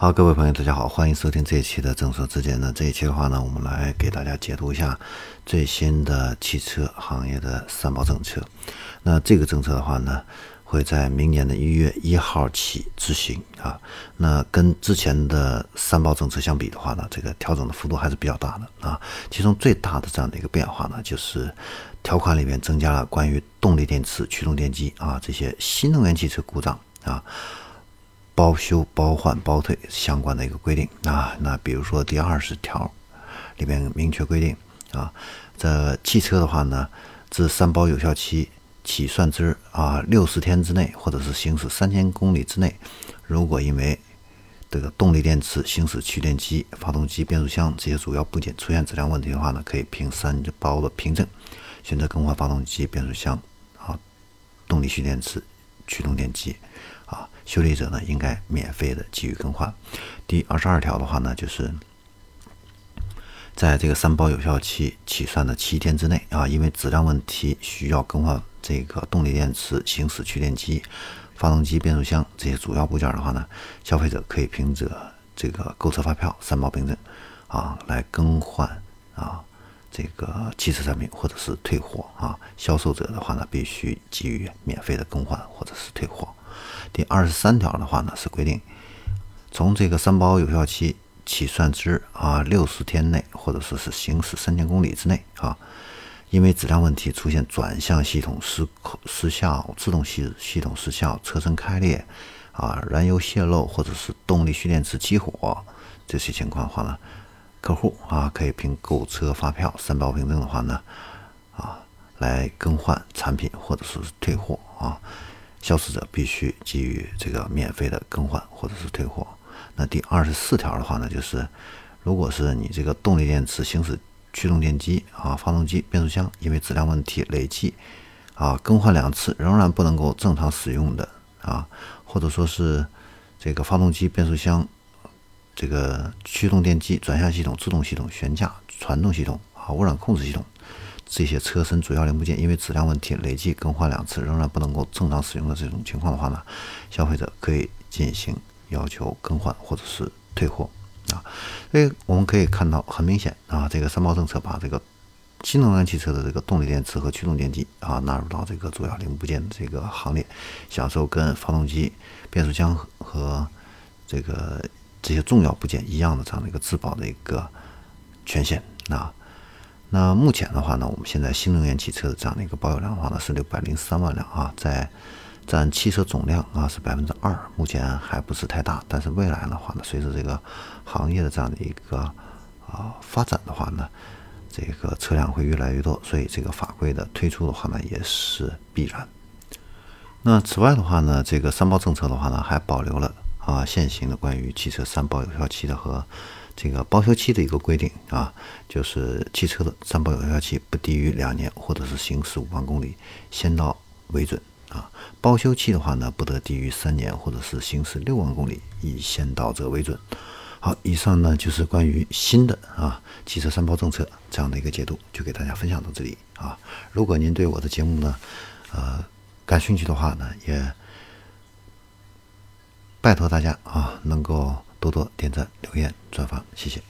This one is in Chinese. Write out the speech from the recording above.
好，各位朋友，大家好，欢迎收听这一期的正说之间呢。这一期的话呢，我们来给大家解读一下最新的汽车行业的三包政策。那这个政策的话呢，会在明年的一月一号起执行啊。那跟之前的三包政策相比的话呢，这个调整的幅度还是比较大的啊。其中最大的这样的一个变化呢，就是条款里面增加了关于动力电池、驱动电机啊这些新能源汽车故障啊。包修、包换、包退相关的一个规定。啊，那比如说第二十条里面明确规定啊，这汽车的话呢，自三包有效期起算之啊六十天之内，或者是行驶三千公里之内，如果因为这个动力电池、行驶蓄电机、发动机、变速箱这些主要部件出现质量问题的话呢，可以凭三包的凭证，选择更换发动机、变速箱啊、动力蓄电池、驱动电机。啊，修理者呢应该免费的给予更换。第二十二条的话呢，就是在这个三包有效期起算的七天之内啊，因为质量问题需要更换这个动力电池、行驶蓄电机、发动机、变速箱这些主要部件的话呢，消费者可以凭着这个购车发票、三包凭证啊来更换啊这个汽车产品或者是退货啊。销售者的话呢，必须给予免费的更换或者是退货。第二十三条的话呢，是规定从这个三包有效期起算之啊六十天内，或者说是行驶三千公里之内啊，因为质量问题出现转向系统失失效、自动系系统失效、车身开裂啊、燃油泄漏或者是动力蓄电池起火这些情况的话呢，客户啊可以凭购车发票、三包凭证的话呢啊来更换产品或者是退货啊。销售者必须给予这个免费的更换或者是退货。那第二十四条的话呢，就是如果是你这个动力电池、行驶驱动电机啊、发动机、变速箱因为质量问题累计啊更换两次仍然不能够正常使用的啊，或者说是这个发动机、变速箱、这个驱动电机、转向系统、制动系统、悬架、传动系统啊、污染控制系统。这些车身主要零部件因为质量问题累计更换两次仍然不能够正常使用的这种情况的话呢，消费者可以进行要求更换或者是退货啊。所以我们可以看到，很明显啊，这个三包政策把这个新能源汽车的这个动力电池和驱动电机啊纳入到这个主要零部件的这个行列，享受跟发动机、变速箱和这个这些重要部件一样的这样的一个质保的一个权限啊。那目前的话呢，我们现在新能源汽车的这样的一个保有量的话呢是六百零三万辆啊，在占汽车总量啊是百分之二，目前还不是太大。但是未来的话呢，随着这个行业的这样的一个啊发展的话呢，这个车辆会越来越多，所以这个法规的推出的话呢也是必然。那此外的话呢，这个三包政策的话呢还保留了啊现行的关于汽车三包有效期的和。这个保修期的一个规定啊，就是汽车的三包有效期不低于两年，或者是行驶五万公里先到为准啊。保修期的话呢，不得低于三年，或者是行驶六万公里以先到者为准。好，以上呢就是关于新的啊汽车三包政策这样的一个解读，就给大家分享到这里啊。如果您对我的节目呢，呃感兴趣的话呢，也拜托大家啊能够。多多点赞、留言、转发，谢谢。